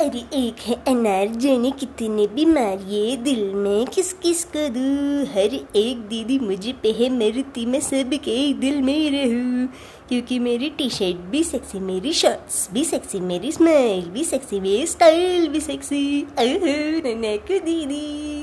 अरे एक है अनार जाने कितने बीमारी दिल में। किस किस को दूँ हर एक दीदी मुझे पे है मरती, मैं सबके दिल में रहूँ। क्योंकि मेरी टी शर्ट भी सेक्सी मेरी शर्ट्स भी सेक्सी मेरी स्माइल भी सेक्सी मेरी स्टाइल भी सेक्सी नन्ना को दीदी।